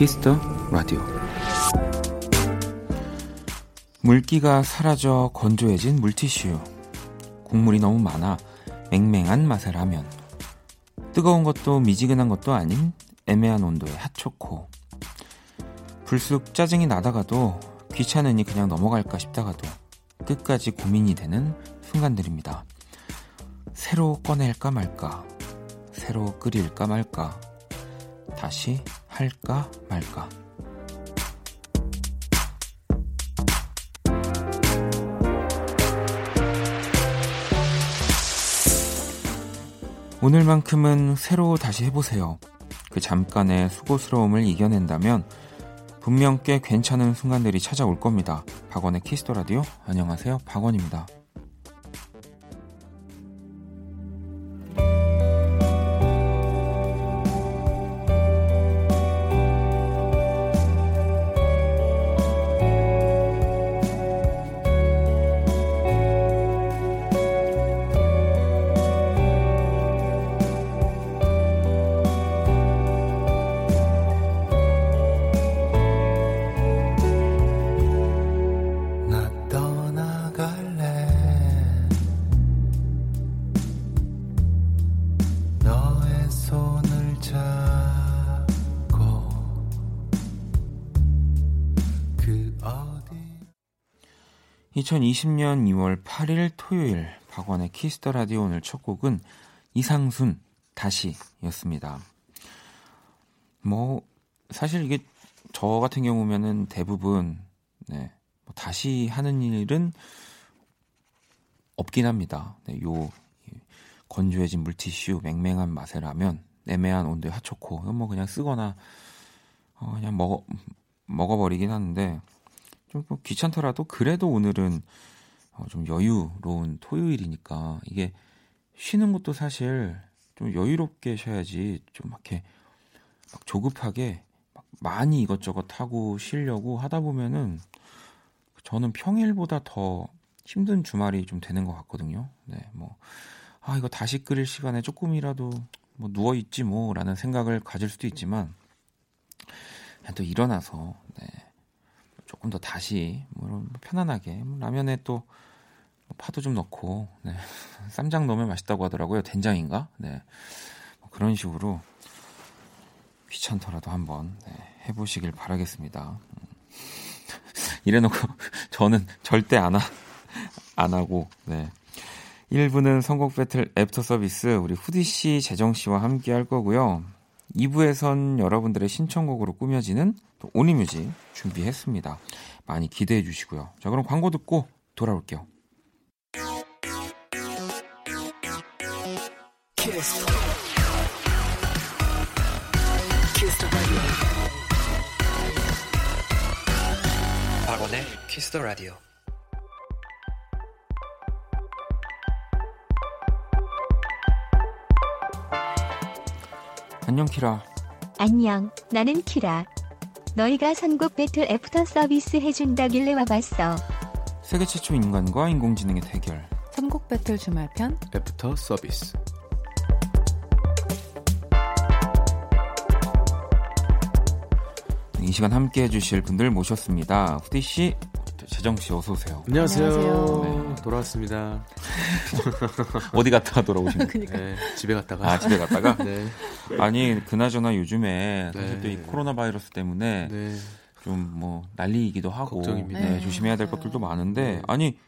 키스 더 라디오. 물기가 사라져 건조해진 물티슈. 국물이 너무 많아 맹맹한 맛의 라면. 뜨거운 것도 미지근한 것도 아닌 애매한 온도의 핫초코. 불쑥 짜증이 나다가도 귀찮으니 그냥 넘어갈까 싶다가도 끝까지 고민이 되는 순간들입니다. 새로 꺼낼까 말까, 새로 끓일까 말까, 다시 할까 말까. 오늘만큼은 새로 다시 해보세요. 그 잠깐의 수고스러움을 이겨낸다면 분명 꽤 괜찮은 순간들이 찾아올 겁니다. 박원의 키스 더 라디오 안녕하세요. 박원입니다. 2020년 2월 8일 토요일 박원의 키스 더 라디오 오늘 첫 곡은 이상순 다시였습니다. 뭐 사실 이게 저 같은 경우면은 대부분 네, 뭐 다시 하는 일은 없긴 합니다. 네, 요 건조해진 물티슈, 맹맹한 맛의 라면, 애매한 온도의 핫초코 이건 뭐 그냥 쓰거나 어, 그냥 먹어 먹어버리긴 하는데 좀 뭐 귀찮더라도 그래도 오늘은 어, 좀 여유로운 토요일이니까 이게 쉬는 것도 사실 좀 여유롭게 쉬어야지 좀 이렇게 막 조급하게 막 많이 이것저것 하고 쉬려고 하다 보면은 저는 평일보다 더 힘든 주말이 좀 되는 것 같거든요. 네, 뭐, 아, 이거 다시 끓일 시간에 조금이라도 뭐 누워있지 뭐, 라는 생각을 가질 수도 있지만, 그냥 또 일어나서, 네, 조금 더 다시 뭐 편안하게 뭐 라면에 또 파도 좀 넣고 네. 쌈장 넣으면 맛있다고 하더라고요. 된장인가? 네. 뭐 그런 식으로 귀찮더라도 한번 네. 해보시길 바라겠습니다. 음. 이래놓고 저는 절대 안, 하, 안 하고 네. 1부는 선곡 배틀 애프터 서비스 우리 후디 씨, 재정 씨와 함께 할 거고요. 2부에선 여러분들의 신청곡으로 꾸며지는 또 only music 준비했습니다. 많이 기대해 주시고요. 자, 그럼 광고 듣고 돌아올게요. 키스. 박원의 키스 더 라디오. 안녕 키라. 안녕, 나는 키라. 너희가 선곡 배틀 애프터 서비스 해준다길래 와봤어. 세계 최초 인간과 인공지능의 대결. 선곡 배틀 주말편 애프터 서비스. 이 시간 함께 해주실 분들 모셨습니다. 후디 씨, 재정 씨 어서 오세요. 안녕하세요. 안녕하세요. 네. 돌아왔습니다. 어디 갔다가 돌아오신 거예요? 네, 집에 갔다가. 아 집에 갔다가? 네. 아니 그나저나 요즘에 사실 네. 또이 코로나 바이러스 때문에 네. 좀뭐 난리이기도 하고 걱정입니다. 네, 조심해야 될 것들도 많은데 네. 아니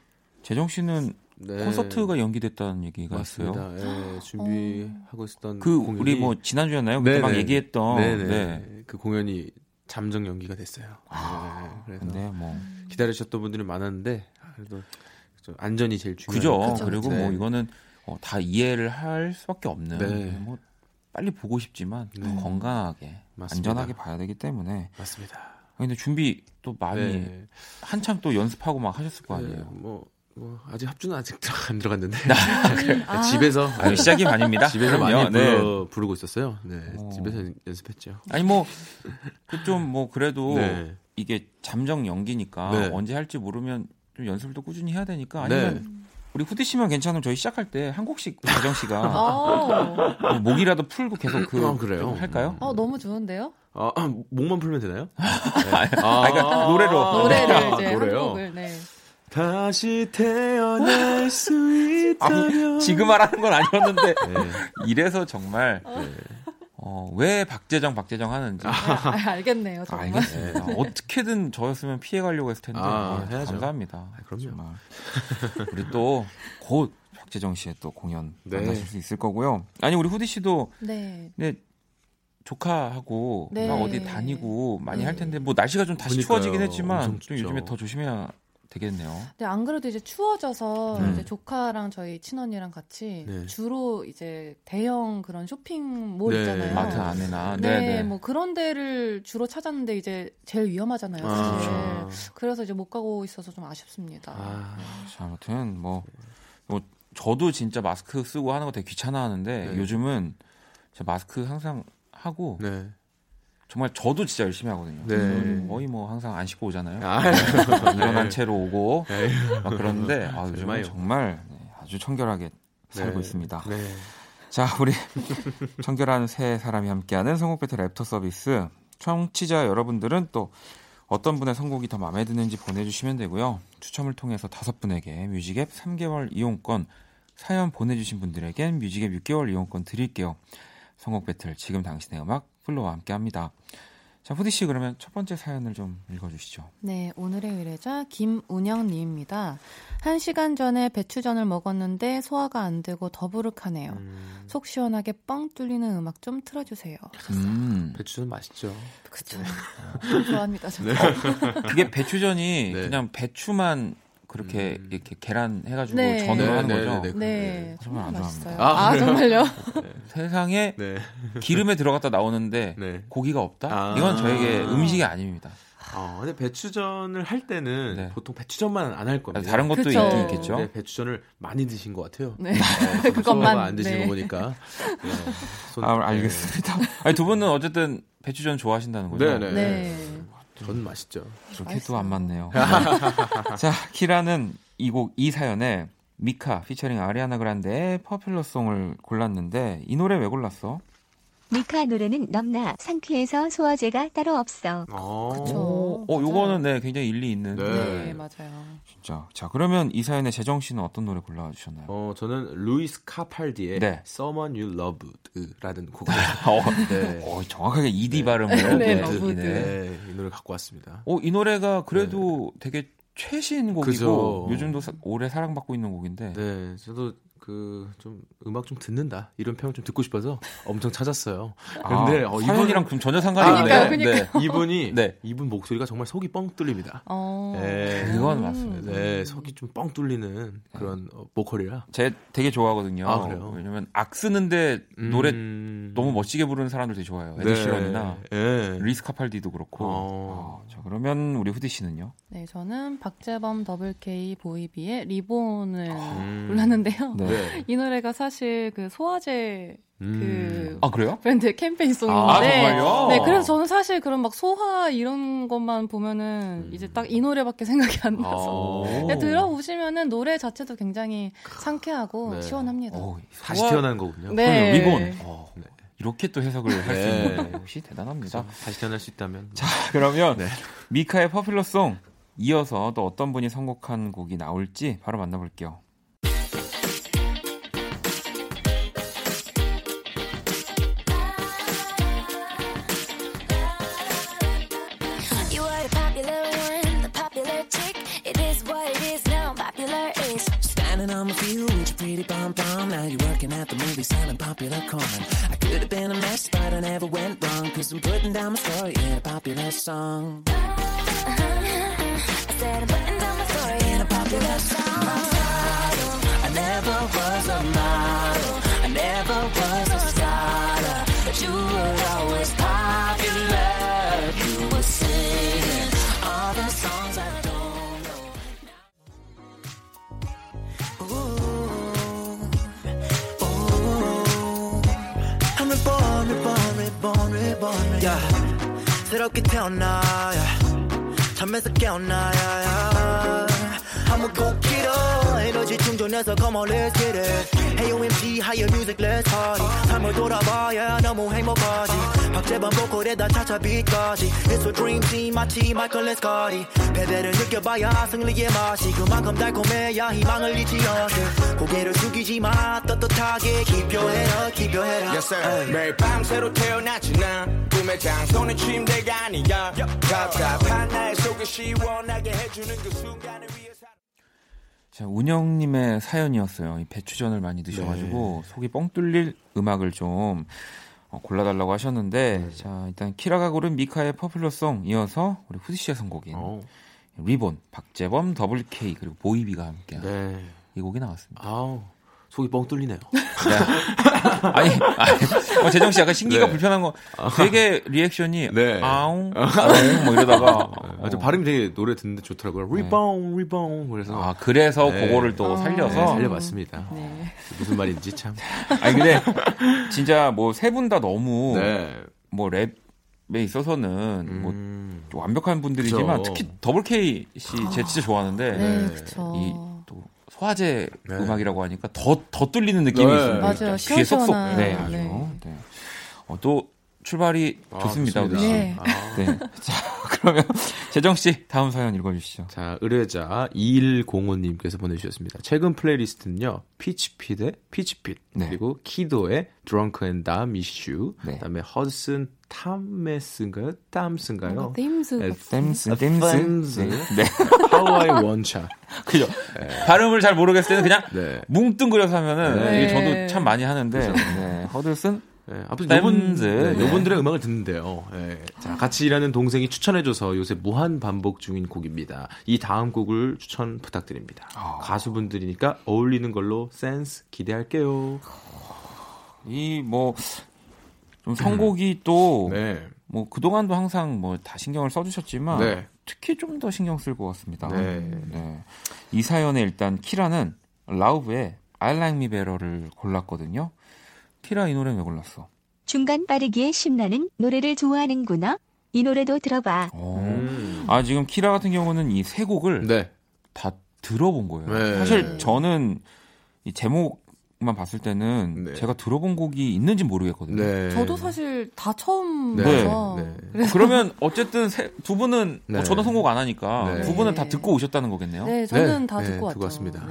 재정 씨는 네. 콘서트가 연기됐다는 얘기가 맞습니다. 있어요. 네, 준비하고 있었던 그 공연이... 우리 뭐 지난주였나요? 그때 막 얘기했던 네. 그 공연이 잠정 연기가 됐어요. 아, 네, 그래서 근데 뭐 기다리셨던 분들이 많았는데 그래도 안전이 제일 중요하죠. 그죠. 그리고 뭐 네. 뭐 이거는 어, 다 이해를 할 수밖에 없는 네. 뭐 빨리 보고 싶지만 네. 건강하게 맞습니다. 안전하게 봐야 되기 때문에 맞습니다. 근데 준비 또 많이 네. 한참 또 연습하고 막 하셨을 거 네, 아니에요. 뭐, 뭐 아직 합주는 아직 안 들어갔는데 아, 집에서 아니, 시작이 반입니다. 집에서 많이 불러, 부르고 있었어요. 네, 어. 집에서 연습했죠. 아니 뭐 좀뭐 뭐 그래도 이게 잠정 연기니까 언제 할지 모르면 좀 연습을 또 꾸준히 해야 되니까 아니면 우리 후디 씨면 괜찮으면 저희 시작할 때 한 곡씩 가정 씨가 어. 뭐 목이라도 풀고 계속 그 아, 그래요? 할까요? 어 너무 좋은데요? 아, 아 목만 풀면 되나요? 네. 아, 그러니까 노래로 노래를 이제 노래요? 한 곡을 네. 다시 태어날 수 있다면 아, 지금 말하는 건 아니었는데 네. 이래서 정말 네. 어, 왜 박재정 박재정 하는지 아, 알겠네요 정말 알겠습니다. 네. 어떻게든 저였으면 피해 가려고 했을 텐데 아, 어, 감사합니다 아, 그럼요 정말. 우리 또 곧 박재정 씨의 또 공연 네. 만나실 수 있을 거고요 아니 우리 후디 씨도 네. 네 조카하고 네. 막 어디 다니고 많이 네. 할 텐데 뭐 날씨가 좀 다시 그러니까요. 추워지긴 했지만 좀 요즘에 더 조심해야 되겠네요. 네, 안 그래도 이제 추워져서 네. 이제 조카랑 저희 친언니랑 같이 네. 주로 이제 대형 그런 쇼핑몰 네. 있잖아요. 마트 안에나. 네, 네, 네, 뭐 그런 데를 주로 찾았는데 이제 제일 위험하잖아요. 사실. 아. 그래서 이제 못 가고 있어서 좀 아쉽습니다. 아. 자, 아무튼 뭐, 뭐 저도 진짜 마스크 쓰고 하는 거 되게 귀찮아하는데 네. 요즘은 제 마스크 항상 하고 네. 정말 저도 진짜 열심히 하거든요. 네. 거의 뭐 항상 안 씻고 오잖아요. 아, 일어난 네. 채로 오고 네. 막 그러는데 아, 요즘은 정말 네, 아주 청결하게 살고 네. 있습니다. 네. 자, 우리 청결한 세 사람이 함께하는 선곡 배틀 랩터 서비스. 청취자 여러분들은 또 어떤 분의 선곡이 더 마음에 드는지 보내주시면 되고요. 추첨을 통해서 다섯 분에게 뮤직앱 3개월 이용권, 사연 보내주신 분들에겐 뮤직앱 6개월 이용권 드릴게요. 선곡 배틀 지금 당신의 음악 플로와 함께 합니다. 자, 후디 씨 그러면 첫 번째 사연을 좀 읽어주시죠. 네, 오늘의 의뢰자 김운영님입니다. 한 시간 전에 배추전을 먹었는데 소화가 안 되고 더부룩하네요. 음. 속 시원하게 뻥 뚫리는 음악 좀 틀어주세요. 음. 배추전 맛있죠. 그쵸. 네. 좋아합니다. 네. 그게 배추전이 네. 그냥 배추만 그렇게 음. 이렇게 계란 해가지고 네. 전으로 네, 하는 네, 거죠. 네, 네, 네. 정말 안 좋아합니다. 아, 아 정말요? 세상에 기름에 들어갔다 나오는데 고기가 없다? 아. 이건 저에게 음식이 아닙니다. 어, 근데 배추전을 할 때는 네. 보통 배추전만 안 할 겁니다. 다른 것도 그쵸. 있겠죠. 네, 배추전을 많이 드신 것 같아요. 네, 네 그것만 안 드시는 네. 거 보니까. 네, 손, 아, 알겠습니다. 아니, 두 분은 어쨌든 배추전 좋아하신다는 거죠? 네, 네. 네. 전 맛있죠. 그렇게 또 안 맞네요. 자, 키라는 이 곡, 이 사연에 미카 피처링 아리아나 그란데의 퍼퓰러송을 골랐는데 이 노래 왜 골랐어? 미카 노래는 넘나 상쾌해서 소화제가 따로 없어. 아~ 그쵸. 어, 요거는 네, 굉장히 일리 있는. 네. 네. 맞아요. 진짜. 자, 그러면 이 사연에 재정 씨는 어떤 노래 골라주셨나요? 어, 저는 루이스 카팔디의 네. Someone You Loved라는 곡을. 어, 네. 어, 정확하게 ED 발음을. 네, 네, 네, 네, 이 노래 갖고 왔습니다. 어, 이 노래가 그래도 네. 되게 최신 곡이고 그죠. 요즘도 사, 오래 사랑받고 있는 곡인데. 네, 저도 그 좀 음악 좀 듣는다 이런 평을 좀 듣고 싶어서 엄청 찾았어요. 그런데 아, 어, 이분이랑 좀 전혀 상관이 없네요. 아, 네. 이분이 네. 이분 목소리가 정말 속이 뻥 뚫립니다. 어... 네, 그건 맞습니다. 네, 속이 좀 뻥 뚫리는 그런 어, 보컬이라. 제 되게 좋아하거든요. 아, 그래요? 왜냐면 악 쓰는데 노래 음... 너무 멋지게 부르는 사람들 되게 좋아해요. 네. 에드시런이나 네. 루이스 카팔디도 그렇고. 어... 아, 자, 그러면 우리 후디 씨는요? 네, 저는 박재범 더블 K 보이비의 리본을 음... 골랐는데요. 네. 네. 이 노래가 사실 그 소화제 음. 그 아, 그래요? 브랜드 캠페인 송인데 아? 네, 그래서 저는 사실 그런 막 소화 이런 것만 보면은 음. 이제 딱 이 노래밖에 생각이 안 나서 네, 들어보시면은 노래 자체도 굉장히 상쾌하고 네. 시원합니다. 오, 다시 소화... 태어난 거군요. 네. 리본. 어, 네. 이렇게 또 해석을 할 수 있는 역시 대단합니다. 다시 태어날 수 있다면. 자, 그러면 네. 미카의 퍼퓰러송 이어서 또 어떤 분이 선곡한 곡이 나올지 바로 만나볼게요. I'm putting down my story in a popular song. 새롭게 태어나 yeah. 잠에서 깨어나 yeah, yeah. I'ma go get up 에너지 충전해서 come on let's get it. AOMG higher music let's party. 삶을 돌아봐야 너무 행복하지. 박재범 보컬에다 차차 빛까지. It's a dream team 마치 마이클 레스카리 패배를 느껴봐야 승리의 맛이 그만큼 달콤해야 희망을 잊지 않게. 고개를 숙이지 마 떳떳하게. 기표해라 기표해라 yes, sir. 매일 밤 새로 태어났지 난 꿈의 장소는 침대가 아니야 답답한 나의 속을 시원하게 해주는 그 순간을 위해 자, 운영님의 사연이었어요. 이 배추전을 많이 드셔가지고 네. 속이 뻥 뚫릴 음악을 좀 어, 골라달라고 하셨는데, 네. 자, 일단 키라가 고른 미카의 Popular Song 이어서 우리 후디 씨의 선곡인 오. 리본, 박재범, 더블 K 그리고 보이비가 함께 네. 이 곡이 나왔습니다. 아우. 속이 뻥 뚫리네요. 네. 아니, 아니 어, 재정 씨 약간 신기가 네. 불편한 거 되게 리액션이 네. 아웅, 아웅 뭐 이러다가 아, 저 발음이 되게 노래 듣는데 좋더라고요. 리바운, 리바운 그래서 아 그래서 네. 그거를 또 살려서 네, 살려봤습니다. 네. 무슨 말인지 참. 아니 근데 진짜 뭐 세 분 다 너무 뭐 랩 에 있어서는 뭐 음. 뭐 완벽한 분들이지만 그쵸. 특히 더블 K 씨 제가 진짜 좋아하는데 이 화제 네. 음악이라고 하니까 더, 더 뚫리는 느낌이 네. 있어요. 맞아요. 귀에 쏙쏙. 네, 아주. 네. 네. 어, 또 출발이 아, 좋습니다. 좋습니다. 네. 아. 네. 자, 그러면 재정 씨 다음 사연 읽어 주시죠. 자, 의뢰자 2105 님께서 보내주셨습니다. 최근 플레이리스트는요, Peach Pit의 Peach Pit 네. 그리고 KIDDO의 Drunk and I Miss You, 네. 그다음에 Hudson Thames인가요? 땀스인가요? 댐스. 댐스. 댐스. 네. How I Want Ya. 그죠. 네. 발음을 잘 모르겠을 때는 그냥 네. 뭉뚱그려서 하면은 네. 이게 저도 참 많이 하는데 네. 허드슨 네, 아무튼 요분, 네, 요분들의 음악을 듣는데요. 네. 자, 같이 일하는 동생이 추천해줘서 요새 무한 반복 중인 곡입니다. 이 다음 곡을 추천 부탁드립니다. 어. 가수분들이니까 어울리는 걸로 센스 기대할게요. 이 뭐 좀 선곡이 또, 네. 뭐, 그동안도 항상 뭐 다 신경을 써주셨지만, 네. 특히 좀 더 신경 쓸 것 같습니다. 네. 네. 이 사연에 일단 키라는 라우브의 I Like Me Better를 골랐거든요. 키라 이 노래 왜 골랐어? 중간 빠르기에 신나는 노래를 좋아하는구나. 이 노래도 들어봐. 음. 아, 지금 키라 같은 경우는 이 세 곡을 네. 다 들어본 거예요. 네. 사실 저는 이 제목 만 봤을 때는 네. 제가 들어본 곡이 있는지 모르겠거든요. 네. 저도 사실 다 처음 네. 봐서. 네. 그러면 어쨌든 세, 두 분은 뭐 네. 저도 선곡 안 하니까 두 분은 다 듣고 오셨다는 거겠네요. 네, 저는 다 듣고 왔죠. 왔습니다.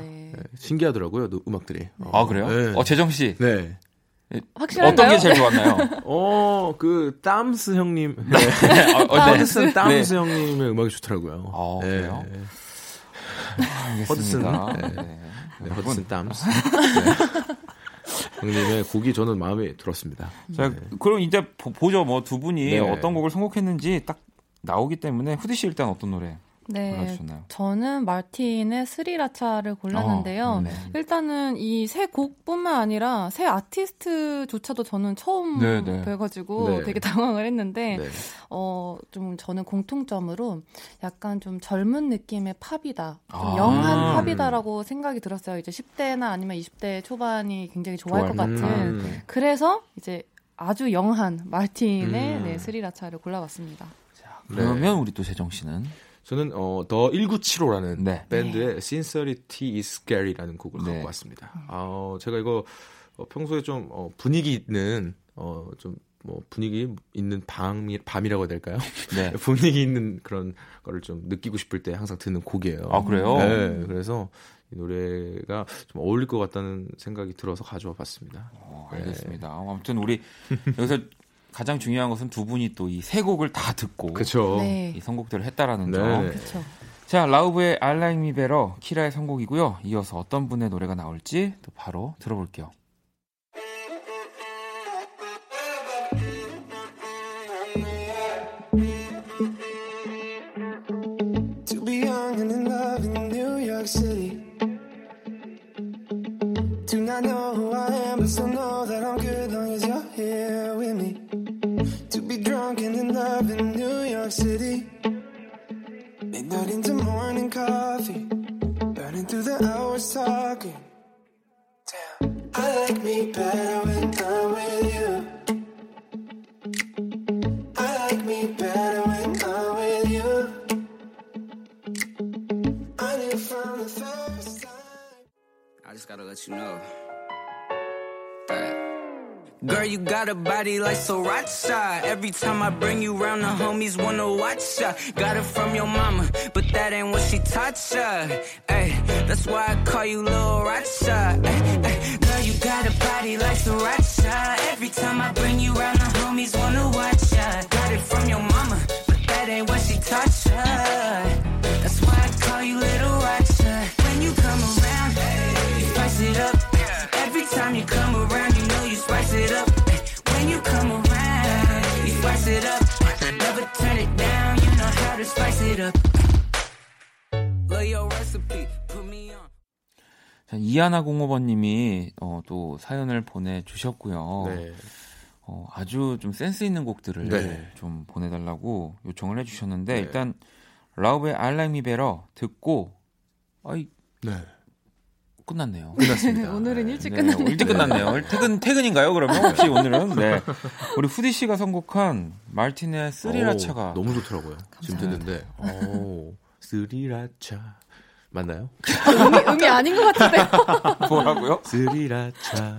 신기하더라고요, 음악들이. 아 그래요? 어 재정 씨. 네. 확실한가요? 어떤 게 제일 좋았나요? 어, 그 땀스 형님. 네. 어, 허드슨 땀스 형님의 음악이 좋더라고요. 아, 그래요? 허드슨. 네. 네, 허드슨 땀스. 네. 형님의 곡이 저는 마음에 들었습니다. 자, 네. 그럼 이제 보, 죠 뭐 두 분이 네. 어떤 곡을 선곡했는지 딱 나오기 때문에 후디 씨 일단 어떤 노래? 네, 골라주셨나요? 저는 마틴의 스리라차를 골랐는데요. 어, 네. 일단은 이 새 곡뿐만 아니라 새 아티스트조차도 저는 처음 네, 네. 뵈가지고 네. 되게 당황을 했는데, 네. 어, 좀 저는 공통점으로 약간 좀 젊은 느낌의 팝이다. 좀 아, 영한 팝이다라고 생각이 들었어요. 이제 10대나 아니면 20대 초반이 굉장히 좋아할 것 같은. 음. 그래서 이제 아주 영한 마틴의 음. 네, 스리라차를 골라봤습니다. 자, 그러면 우리 또 재정 씨는? 저는 어, 더 1975라는 네. 밴드의 Sincerity is Scary라는 곡을 네. 갖고 왔습니다. 아, 제가 이거 어, 평소에 좀 어, 분위기 있는 어, 좀뭐 분위기 있는 밤이 밤이라고 해야 될까요? 네. 분위기 있는 그런 거를 좀 느끼고 싶을 때 항상 듣는 곡이에요. 아 그래요? 네. 그래서 이 노래가 좀 어울릴 것 같다는 생각이 들어서 가져와 봤습니다. 오, 알겠습니다. 네. 아무튼 우리 여기서 가장 중요한 것은 두 분이 또 이 세 곡을 다 듣고 네. 이 선곡들을 했다라는 네. 점. 그쵸. 자, 라우브의 I Like Me Better 키라의 선곡이고요. 이어서 어떤 분의 노래가 나올지 또 바로 들어볼게요. Sriracha. Every time I bring you round, the homies wanna watch ya. Got it from your mama, but that ain't what she taught ya. Ay, that's why I call you Lil Racha. Girl, you got a body like Sriracha. Every time I bring you round, the homies wanna watch ya. Got it from your mama, but that ain't what she taught ya. That's why I call you Little Racha. When you come around, you spice it up. 이하나 공호번님이 어, 또 사연을 보내주셨고요. 네. 어, 아주 좀 센스 있는 곡들을 네. 좀 보내달라고 요청을 해주셨는데 네. 일단 라우브의 I Like Me Better 듣고 아이 네. 끝났네요. 끝났습니다. 오늘은 일찍 네, 끝났네요. 일찍 끝났네요. 퇴근 퇴근인가요? 그러면 혹시 오늘은 네 우리 후디 씨가 선곡한 말틴의 스리라차가 오, 너무 좋더라고요. 지금 감사합니다. 듣는데. 오, 스리라차. 맞나요? 음이, 음이 아닌 것 같은데. 뭐라고요? 스리라차.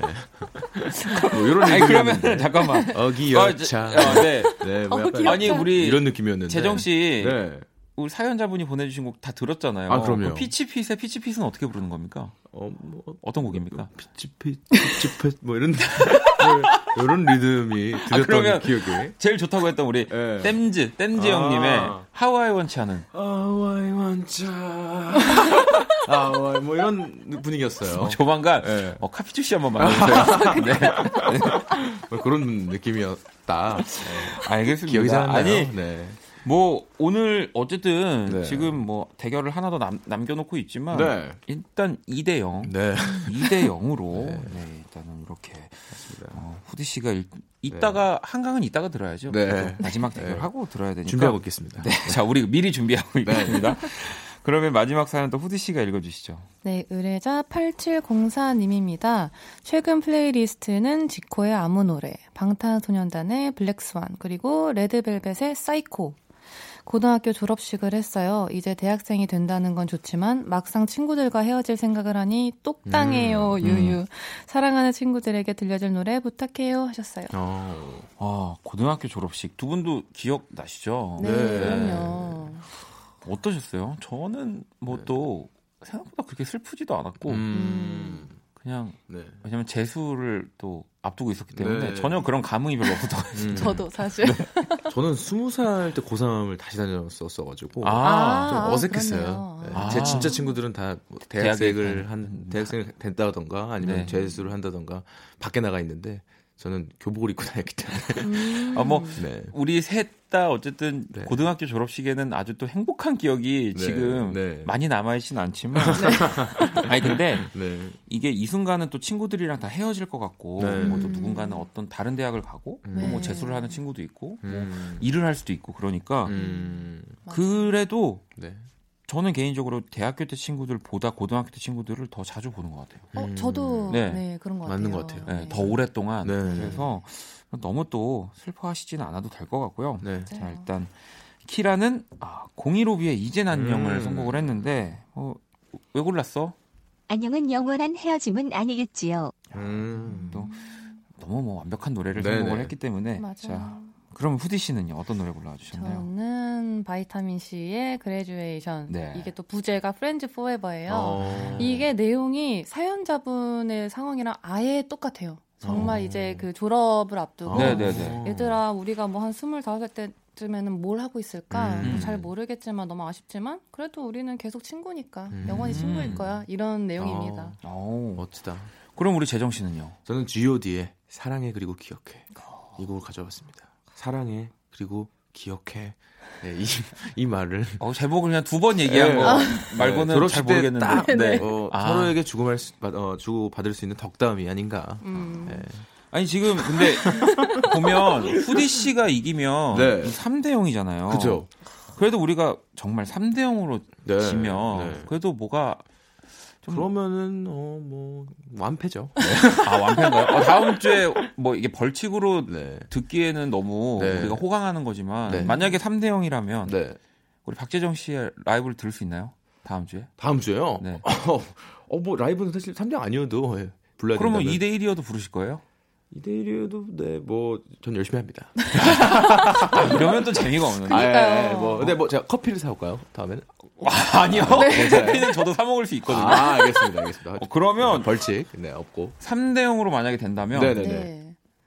네. 뭐 이런 아니 그러면 느낌이었는데. 잠깐만. 어기여차. 어, 네. 네, 뭐 어, 약간. 아니 우리 이런 느낌이었는데. 재정 씨 네. 우리 사연자분이 보내주신 곡 다 들었잖아요. 아, 그럼요. 그럼 피치핏의 피치핏은 어떻게 부르는 겁니까? 어, 뭐, 어떤 곡입니까? 피치핏, 피치핏, 뭐 이런, 뭐 이런 리듬이 들렸던 아, 기억이. 제일 좋다고 했던 우리 네. 댐즈 댐즈 아. 형님의 하와이 원치 않은 하와이 완차. 하와이, 뭐 이런 분위기였어요. 조만간 네. 어, 카피추 씨 한번 만나주세요. 네. 뭐 그런 느낌이었다. 네. 알겠습니다. 기억이 잘 안 나요. 아니 네. 뭐 오늘 어쨌든 네. 지금 뭐 대결을 하나 더 남, 남겨놓고 있지만 네. 일단 2대 0, 네. 2대 0으로 네. 네. 일단은 이렇게 어, 후디 씨가 일, 이따가 한강은 이따가 들어야죠. 네. 마지막 대결 네. 하고 들어야 되니까 준비하고 있겠습니다. 네, 자 우리 미리 준비하고 네. 있겠습니다. 그러면 마지막 사연 또 후디 씨가 읽어주시죠. 네, 의뢰자 8704님입니다. 최근 플레이리스트는 지코의 아무 노래, 방탄소년단의 Black Swan, 그리고 레드벨벳의 사이코. 고등학교 졸업식을 했어요. 이제 대학생이 된다는 건 좋지만 막상 친구들과 헤어질 생각을 하니 똑당해요. 음, 유유. 사랑하는 친구들에게 들려줄 노래 부탁해요 하셨어요. 어. 아 고등학교 졸업식 두 분도 기억 나시죠? 네, 네. 그럼요. 어떠셨어요? 저는 뭐또 생각보다 그렇게 슬프지도 않았고 음. 그냥 네. 왜냐면 재수를 또 앞두고 있었기 때문에 네. 전혀 그런 감흥이 별로 없었던 음. 저도 사실. 저는 스무 살 때 고3을 다시 다녔었어가지고 아, 좀 아, 어색했어요. 그렇네요. 네. 아. 제 진짜 친구들은 다뭐 대학생을 간- 한 대학생을 된다던가 아니면 네. 재수를 한다던가 밖에 나가 있는데 저는 교복을 입고 다녔기 때문에 음. 아, 뭐 네. 우리 셋 다 어쨌든 네. 고등학교 졸업식에는 아주 또 행복한 기억이 네, 지금 네. 많이 남아있진 않지만 아니 근데 네. 이게 이 순간은 또 친구들이랑 다 헤어질 것 같고 네. 뭐또 누군가는 어떤 다른 대학을 가고 음. 또뭐 네. 재수를 하는 친구도 있고 뭐 음. 일을 할 수도 있고 그러니까 음. 그래도 네. 저는 개인적으로 대학교 때 친구들보다 고등학교 때 친구들을 더 자주 보는 것 같아요. 어, 저도 네. 네. 그런 것 같아요. 맞는 것 같아요. 네, 더 오랫동안 네. 그래서 너무 또 슬퍼하시지는 않아도 될 것 같고요. 네. 자 일단 키라는 아, 015B의 이젠 안녕을 음. 선곡을 했는데 어, 왜 골랐어? 안녕은 영원한 헤어짐은 아니겠지요. 음. 또 너무 뭐 완벽한 노래를 네네. 선곡을 했기 때문에 맞아요. 자 그럼 후디 씨는요 어떤 노래 골라주셨나요? 저는 Vitamin C의 Graduation. 네. 이게 또 부제가 프렌즈 포에버예요. 어. 이게 내용이 사연자분의 상황이랑 아예 똑같아요. 정말 어. 이제 그 졸업을 앞두고 네, 네, 네. 얘들아 우리가 뭐 한 스물다섯 살 때 쯤에는 뭘 하고 있을까 음. 잘 모르겠지만 너무 아쉽지만 그래도 우리는 계속 친구니까 음. 영원히 친구일 거야 이런 내용입니다. 오, 멋지다. 그럼 우리 재정 씨는요? 저는 G.O.D의 사랑해 그리고 기억해 이 곡을 가져왔습니다. 사랑해 그리고 기억해 네, 이, 이 말을 어, 제목을 그냥 두 번 얘기한 네. 거 말고는 네, 잘때 모르겠는데. 딱, 네. 어, 아. 서로에게 주고, 말 수, 받- 어, 주고 받을 수 있는 덕담이 아닌가. 음. 네. 아니 지금 근데 보면 후디 씨가 이기면 네. 3대 0이잖아요. 그죠? 그래도 우리가 정말 3대 0으로 네. 지면 네. 그래도 뭐가 좀 그러면은 어 뭐 완패죠. 아 완패인가요? 어, 다음 주에 뭐 이게 벌칙으로 네. 듣기에는 너무 네. 우리가 호강하는 거지만 네. 만약에 3대 0이라면 네. 우리 박재정 씨의 라이브를 들을 수 있나요? 다음 주에? 다음 주에요. 네. 어, 뭐 라이브는 사실 3대 아니어도 예, 불러야 그러면 된다면. 2대 1이어도 부르실 거예요? 2대 1이어도 네, 뭐 전 열심히 합니다. 이러면 또 재미가 없는데. 아, 예, 뭐 근데 뭐 제가 커피를 사 올까요? 다음에는? 와, 아니요. 네. 커피는 저도 사 먹을 수 있거든요. 아, 알겠습니다. 알겠습니다. 어, 그러면 벌칙 네, 없고. 3대 0으로 만약에 된다면 네, 네, 네. 네.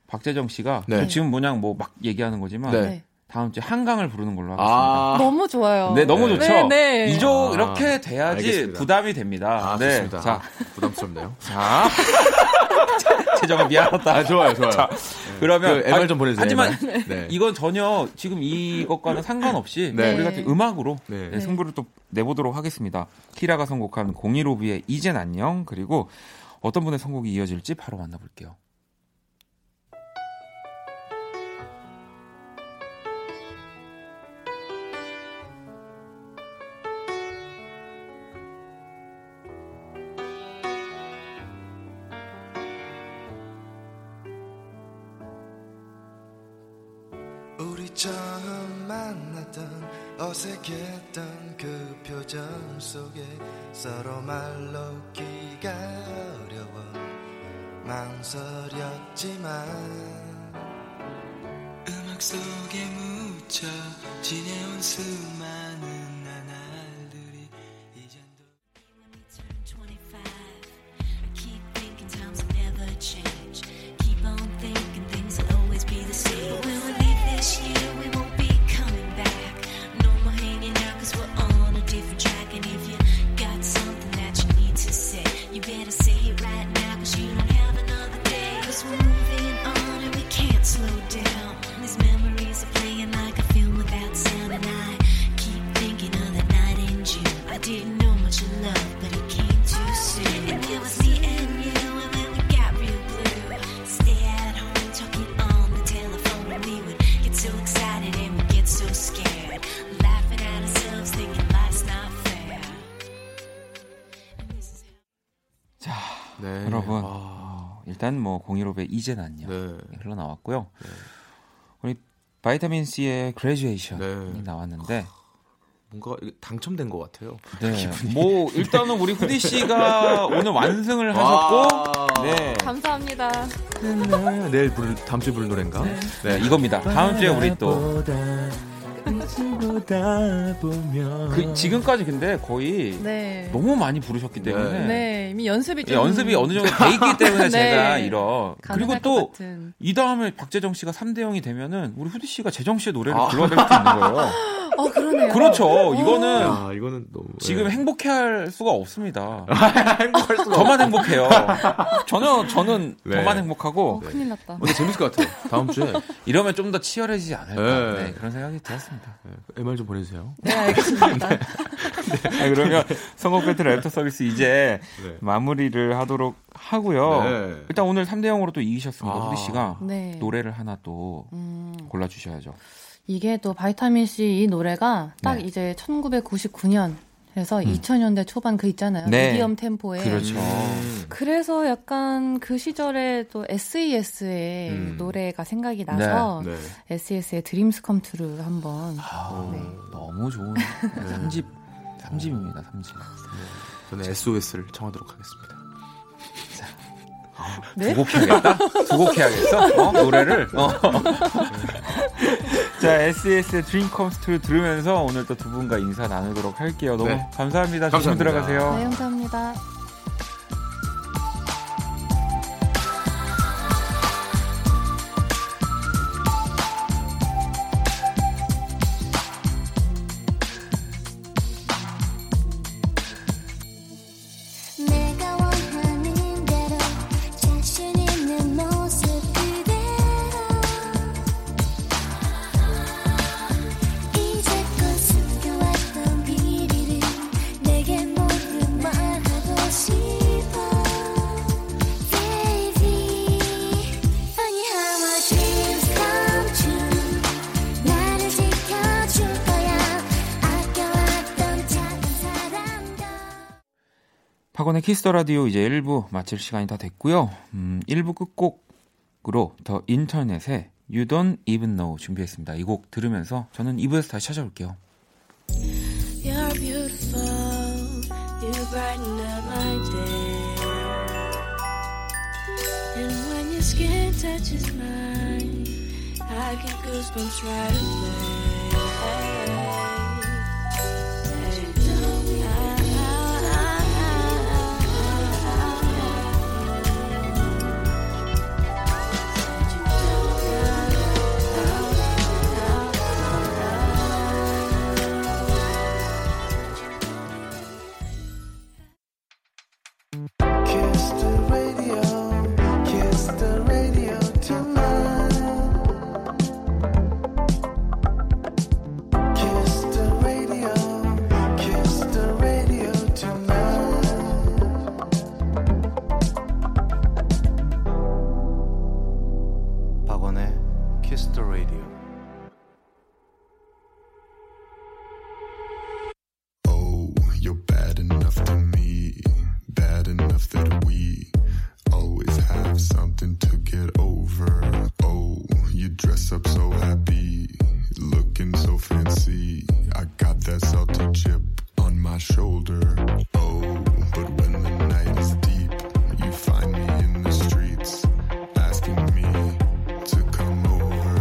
박재정 씨가 네. 지금 뭐냥 뭐막 얘기하는 거지만 네. 네. 다음 주에 한강을 부르는 걸로 하겠습니다. 아. 너무 좋아요. 네, 너무 네. 좋죠. 네, 네. 이조 아, 이렇게 돼야지 알겠습니다. 부담이 됩니다. 아, 네. 좋습니다. 자, 아, 부담스럽네요. 자. 재정아 미안하다. 아, 좋아요, 좋아요. 자, 그러면 그 MR 좀 보내주세요. 하지만. 네. 이건 전혀 지금 이것과는 상관없이 네. 우리 같은 음악으로 네. 네, 승부를 또 내보도록 하겠습니다. 키라가 선곡한 015B의 이젠 안녕 그리고 어떤 분의 선곡이 이어질지 바로 만나볼게요. 우리 처음 만났던 어색했던 그 표정 속에 서로 말로 기가 어려워 망설였지만 음악 속에 묻혀 지내온 수 how 네. 여러분 아, 어, 일단 뭐 015B의 이젠 안녕 네. 흘러나왔고요. 우리 바이타민 C의 그레듀에이션이 네. 나왔는데 뭔가 이게 당첨된 것 같아요. 네. 뭐 일단은 우리 후디 씨가 오늘 완승을 하셨고 와. 네. 감사합니다. 내일 부를 다음 주에 부를 노래인가? 네, 이겁니다. 다음 주에 우리 또 그, 지금까지 근데 거의 네. 너무 많이 부르셨기 때문에 네, 이미 연습이 예, 좀 연습이 어느 정도 돼 있기 때문에 네. 제가 이런 그리고 또. 이 다음에 박재정 씨가 3대 0이 되면은 우리 후디 씨가 재정 씨의 노래를 아. 불러야 될 수도 있는 거예요. 어, 그러네요. 그렇죠. 이거는 아, 이거는 너무 지금 네. 행복해할 수가 없습니다. 행복할 수가 저만 행복해요. 전혀 저는 네. 저만 행복하고 어, 큰일 났다. 근데 재밌을 것 같아요. 다음 주에 이러면 좀 더 치열해지지 않을까 네. 네, 그런 생각이 들었습니다. MR 좀 보내주세요. 네, 알겠습니다. 네, 그러면 선곡 배틀 랩터 서비스 이제 네. 마무리를 하도록 하고요. 네. 일단 오늘 3대 0으로 또 이기셨습니다. 아. 후디 씨가 네. 노래를 하나 또 음, 골라주셔야죠. 이게 또 바이타민 C 이 노래가 딱 네. 이제 1999년 해서 2000년대 초반 그 있잖아요. 네. 미디엄 템포에. 그렇죠. 음. 그래서 약간 그 시절에 또 SES의 음. 노래가 생각이 나서 네. SES의 Dreams Come True 한번 아, 네. 너무 좋은 3집, 3집입니다, 3집. 저는 SOS를 청하도록 하겠습니다. 네? 두곡 해야겠다? 두 곡 해야겠어? 어? 노래를? 어. 자, SES의 Dream Comes True 들으면서 오늘 또 두 분과 인사 나누도록 할게요. 너무 네. 감사합니다. 조심히 감사합니다. 들어가세요. 네, 감사합니다. 박원의 키스터 라디오 이제 1부 마칠 시간이 다 됐고요. 음, 1부 끝곡으로 더 인터넷에 You Don't Even Know 준비했습니다. 이 곡 들으면서 저는 2부에서 다시 찾아올게요. You're beautiful. You brighten up my day. And when your skin touches mine. I get goosebumps right away. Shoulder. Oh, but when the night is deep, you find me in the streets, asking me to come over.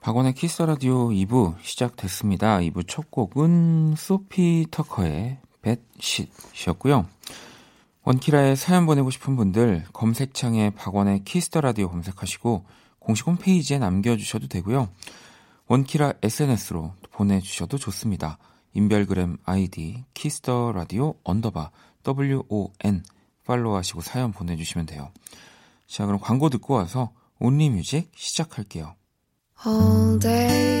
박원의 키스 라디오 2부 시작됐습니다. 2부 첫 곡은 소피 터커의 뱃쉿이었고요. 원키라에 사연 보내고 싶은 분들 검색창에 박원의 Kiss the Radio 검색하시고 공식 홈페이지에 남겨주셔도 되고요. 원키라 SNS로 보내주셔도 좋습니다. 인별그램 아이디 Kiss the Radio 언더바 WON 팔로우하시고 사연 보내주시면 돼요. 자 그럼 광고 듣고 와서 Only Music 시작할게요. All day.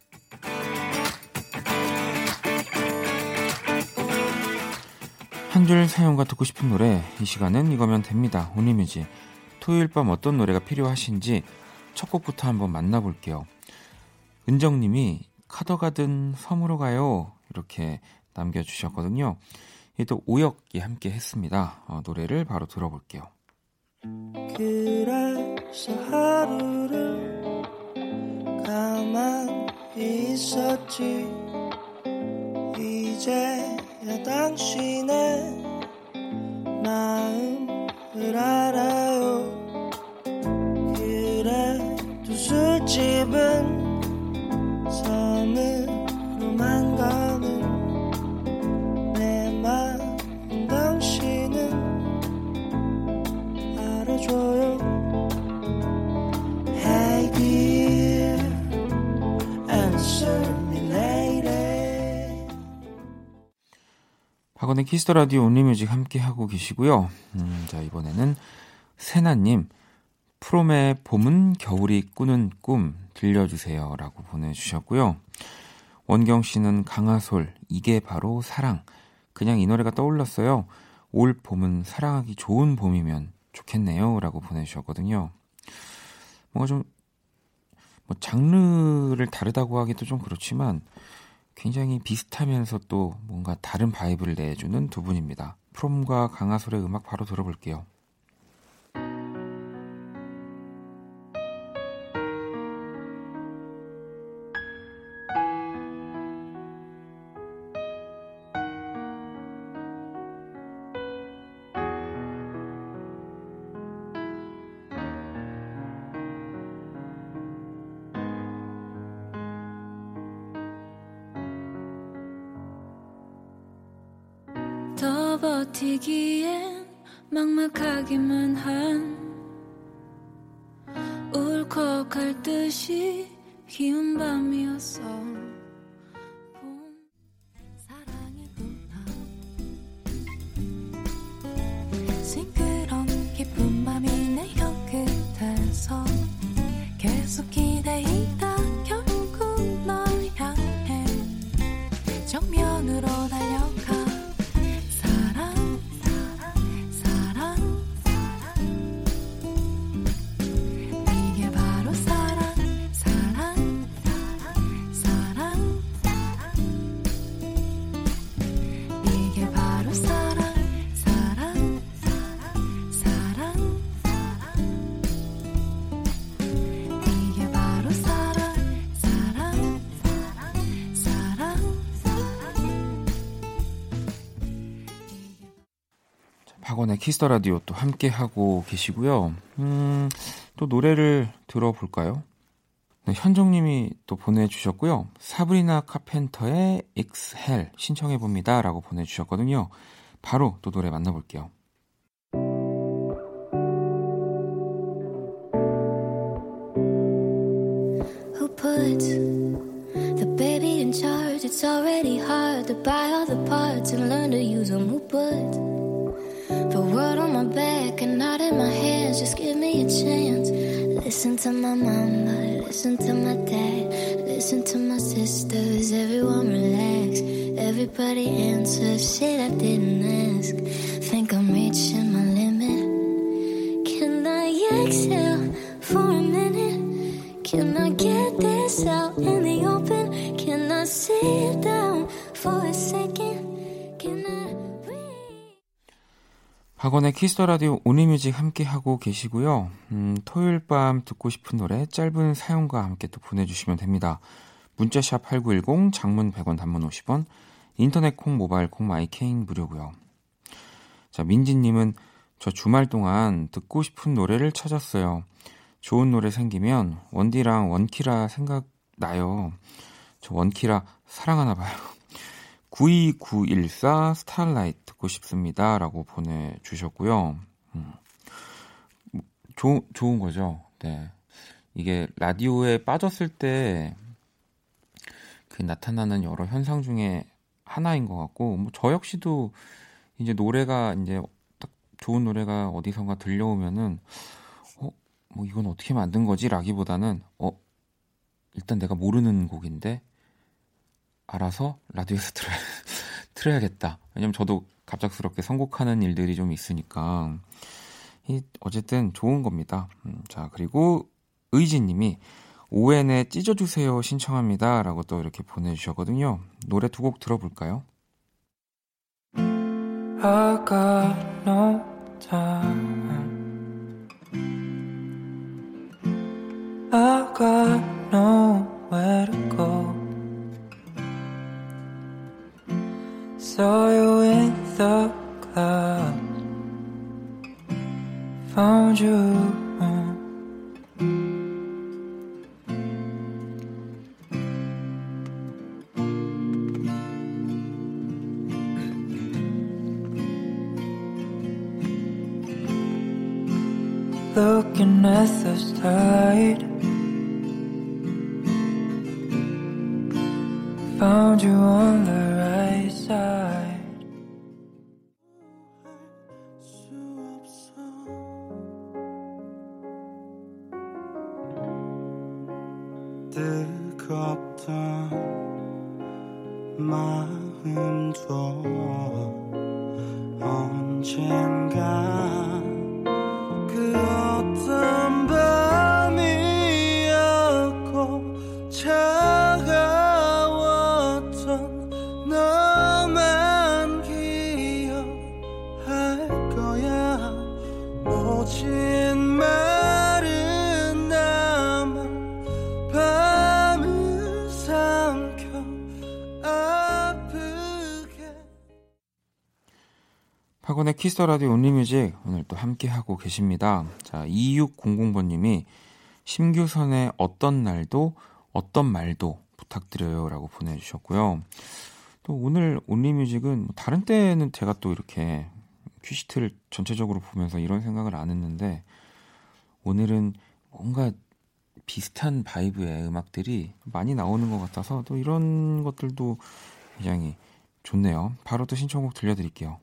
한줄 사연과 듣고 싶은 노래, 이 시간은 이거면 됩니다. 온리뮤직. 토요일 밤 어떤 노래가 필요하신지 첫 곡부터 한번 만나볼게요. 은정님이 카더가든 섬으로 가요. 이렇게 남겨주셨거든요. 또 오역이 함께 했습니다. 어, 노래를 바로 들어볼게요. 그래서 하루를 가만히 있었지 이제야 당신의 마음을 알아요. 그래도 술집은 박원의 Kiss the Radio Only Music 함께 하고 계시고요. 음, 자 이번에는 세나님 프롬의 봄은 겨울이 꾸는 꿈 들려주세요라고 보내주셨고요. 원경 씨는 강아솔 이게 바로 사랑 그냥 이 노래가 떠올랐어요. 올 봄은 사랑하기 좋은 봄이면 좋겠네요라고 보내주셨거든요. 뭔가 좀 뭐 장르를 다르다고 하기도 좀 그렇지만 굉장히 비슷하면서 또 뭔가 다른 바이브를 내주는 두 분입니다. 프롬과 강하솔의 음악 바로 들어볼게요. Kiss the Radio 또 함께 하고 계시고요. 음, 또 노래를 들어볼까요? 네, 현정님이 또 보내주셨고요. 사브리나 카펜터의 Exhale 신청해봅니다. 라고 보내주셨거든요. 바로 또 노래 만나볼게요. The world on my back and not in my hands? Just give me a chance. Listen to my mama, listen to my dad, listen to my sisters. Everyone relax. Everybody answer shit I didn't ask. Think I'm reaching my limit. Can I exhale for a minute? Can I get this out in the open? Can I sit down for a second? 박원의 Kiss the Radio Only Music 함께 하고 계시고요. 음, 토요일 밤 듣고 싶은 노래 짧은 사연과 함께 또 보내주시면 됩니다. 문자샵 8910, 장문 100원, 단문 50원, 인터넷 콩, 모바일 콩, My K는 무료고요. 자, 민지님은 저 주말 동안 듣고 싶은 노래를 찾았어요. 좋은 노래 생기면 원디랑 원키라 생각 나요. 저 원키라 사랑하나 봐요. 92914 스타라이트 듣고 싶습니다. 라고 보내주셨고요. 음. 조, 좋은 거죠. 네. 이게 라디오에 빠졌을 때 그 나타나는 여러 현상 중에 하나인 것 같고, 뭐 저 역시도 이제 노래가 이제 딱 좋은 노래가 어디선가 들려오면은, 어, 뭐 이건 어떻게 만든 거지? 라기보다는, 어, 일단 내가 모르는 곡인데, 알아서 라디오에서 들어야, 틀어야겠다. 왜냐면 저도 갑작스럽게 선곡하는 일들이 좀 있으니까. 이, 어쨌든 좋은 겁니다. 음, 자, 그리고 의지님이 ON에 찢어주세요 신청합니다. 라고 또 이렇게 보내주셨거든요. 노래 두 곡 들어볼까요? Got nowhere to go. Saw you in the clouds. Found you. Kiss the Radio Only Music 오늘 또 함께 하고 계십니다. 자, 2600번님이 심규선의 어떤 날도 어떤 말도 부탁드려요라고 보내주셨고요. 또 오늘 Only Music은 뭐 다른 때는 제가 또 이렇게 큐시트를 전체적으로 보면서 이런 생각을 안 했는데 오늘은 뭔가 비슷한 vibe의 음악들이 많이 나오는 것 같아서 또 이런 것들도 굉장히 좋네요. 바로 또 신청곡 들려드릴게요.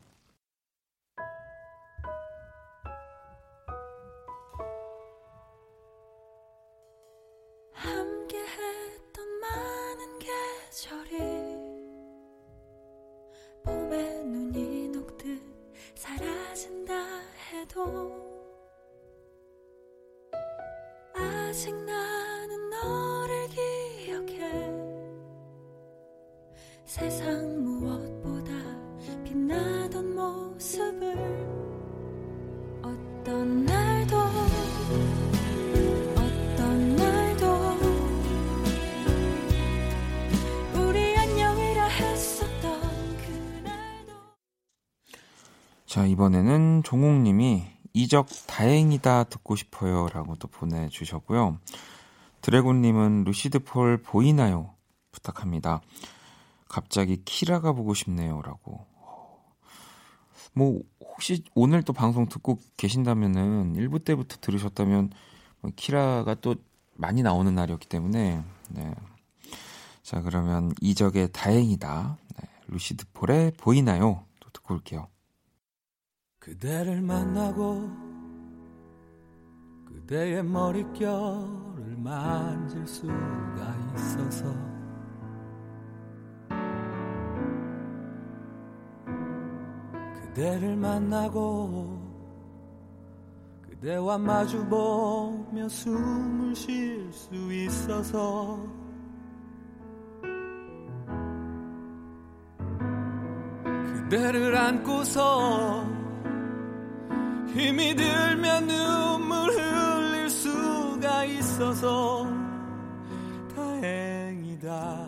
세상 무엇보다 빛나던 모습을 어떤 날도 어떤 날도 우리 안녕이라 했었던 그날도 자, 이번에는 종옥님이 이적 다행이다 듣고 싶어요 라고 또 보내주셨고요. 드래곤님은 루시드 폴 보이나요? 부탁합니다. 갑자기 키라가 보고 싶네요 라고. 뭐, 혹시 오늘 또 방송 듣고 계신다면은 1부 때부터 들으셨다면 뭐 키라가 또 많이 나오는 날이었기 때문에 네. 자, 그러면 이적의 다행이다. 네. 루시드 폴의 보이나요? 또 듣고 올게요. 그대를 만나고 그대의 머릿결을 만질 수가 있어서 그대를 만나고 그대와 마주보며 숨을 쉴 수 있어서 그대를 안고서 힘이 들면 눈물 흘릴 수가 있어서 다행이다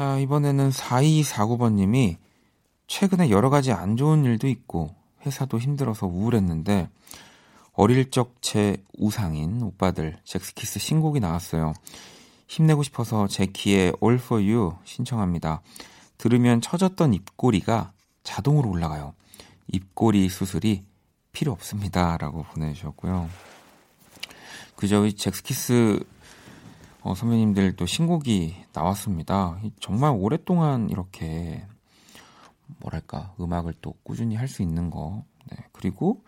자, 이번에는 4249번님이 최근에 여러 가지 안 좋은 일도 있고 회사도 힘들어서 우울했는데 어릴 적 제 우상인 오빠들 잭스키스 신곡이 나왔어요. 힘내고 싶어서 제 키에 All For You 신청합니다. 들으면 처졌던 입꼬리가 자동으로 올라가요. 입꼬리 수술이 필요 없습니다. 라고 보내주셨고요. 그저 이 잭스키스 어, 선배님들 또 신곡이 나왔습니다. 정말 오랫동안 이렇게 뭐랄까 음악을 또 꾸준히 할 수 있는 거. 네. 그리고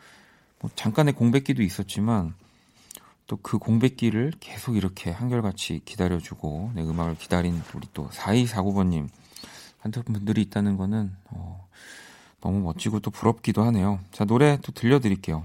뭐 잠깐의 공백기도 있었지만 또 그 공백기를 계속 이렇게 한결같이 기다려주고 네, 음악을 기다린 우리 또 4249번님 같은 분들이 있다는 거는 어, 너무 멋지고 또 부럽기도 하네요. 자 노래 또 들려드릴게요.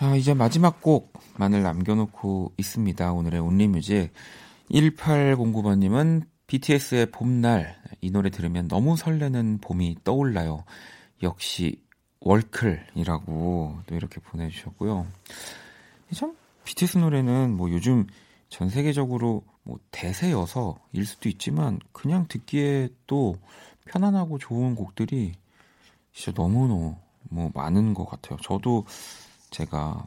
자, 이제 마지막 곡만을 남겨놓고 있습니다. 오늘의 온리뮤직. 1809번님은 BTS의 봄날. 이 노래 들으면 너무 설레는 봄이 떠올라요. 역시 월클이라고 또 이렇게 보내주셨고요. 참, BTS 노래는 뭐 요즘 전 세계적으로 뭐 대세여서 일 수도 있지만 그냥 듣기에 또 편안하고 좋은 곡들이 진짜 너무너무 뭐 많은 것 같아요. 저도 제가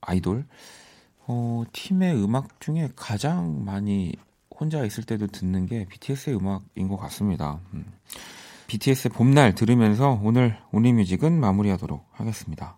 아이돌 어, 팀의 음악 중에 가장 많이 혼자 있을 때도 듣는 게 BTS의 음악인 것 같습니다. 음. BTS의 봄날 들으면서 오늘 온리뮤직은 마무리하도록 하겠습니다.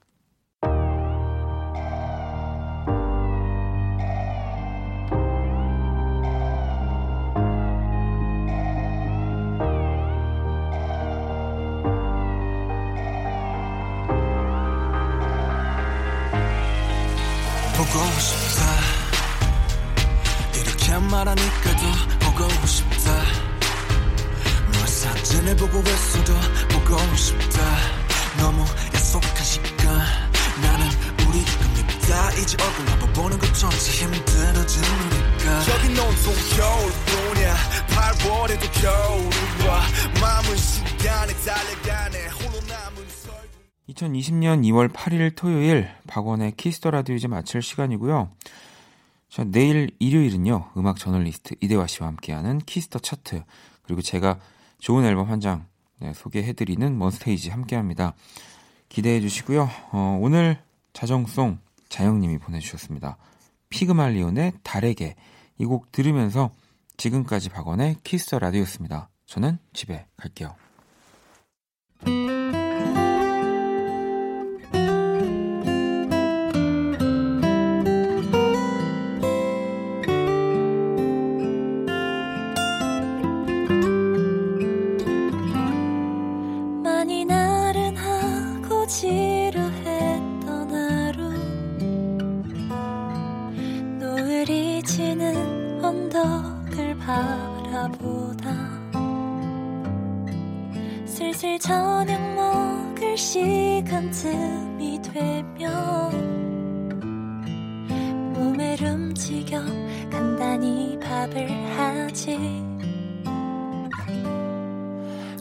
2020년 2월 8일 토요일 박원의 Kiss the Radio 이제 마칠 시간이고요. 자, 내일 일요일은요. 음악 저널리스트 이대화 씨와 함께하는 Kiss the Chart 그리고 제가 좋은 앨범 한장 네, 소개해드리는 Won Stage 함께합니다. 기대해 주시고요. 어, 오늘 자정송 자영님이 보내주셨습니다. 피그말리온의 달에게 이 곡 들으면서 지금까지 박원의 Kiss the Radio였습니다. 저는 집에 갈게요. 시간쯤이 되면 몸을 움직여 간단히 밥을 하지.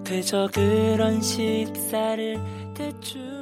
그저 그런 식사를 대충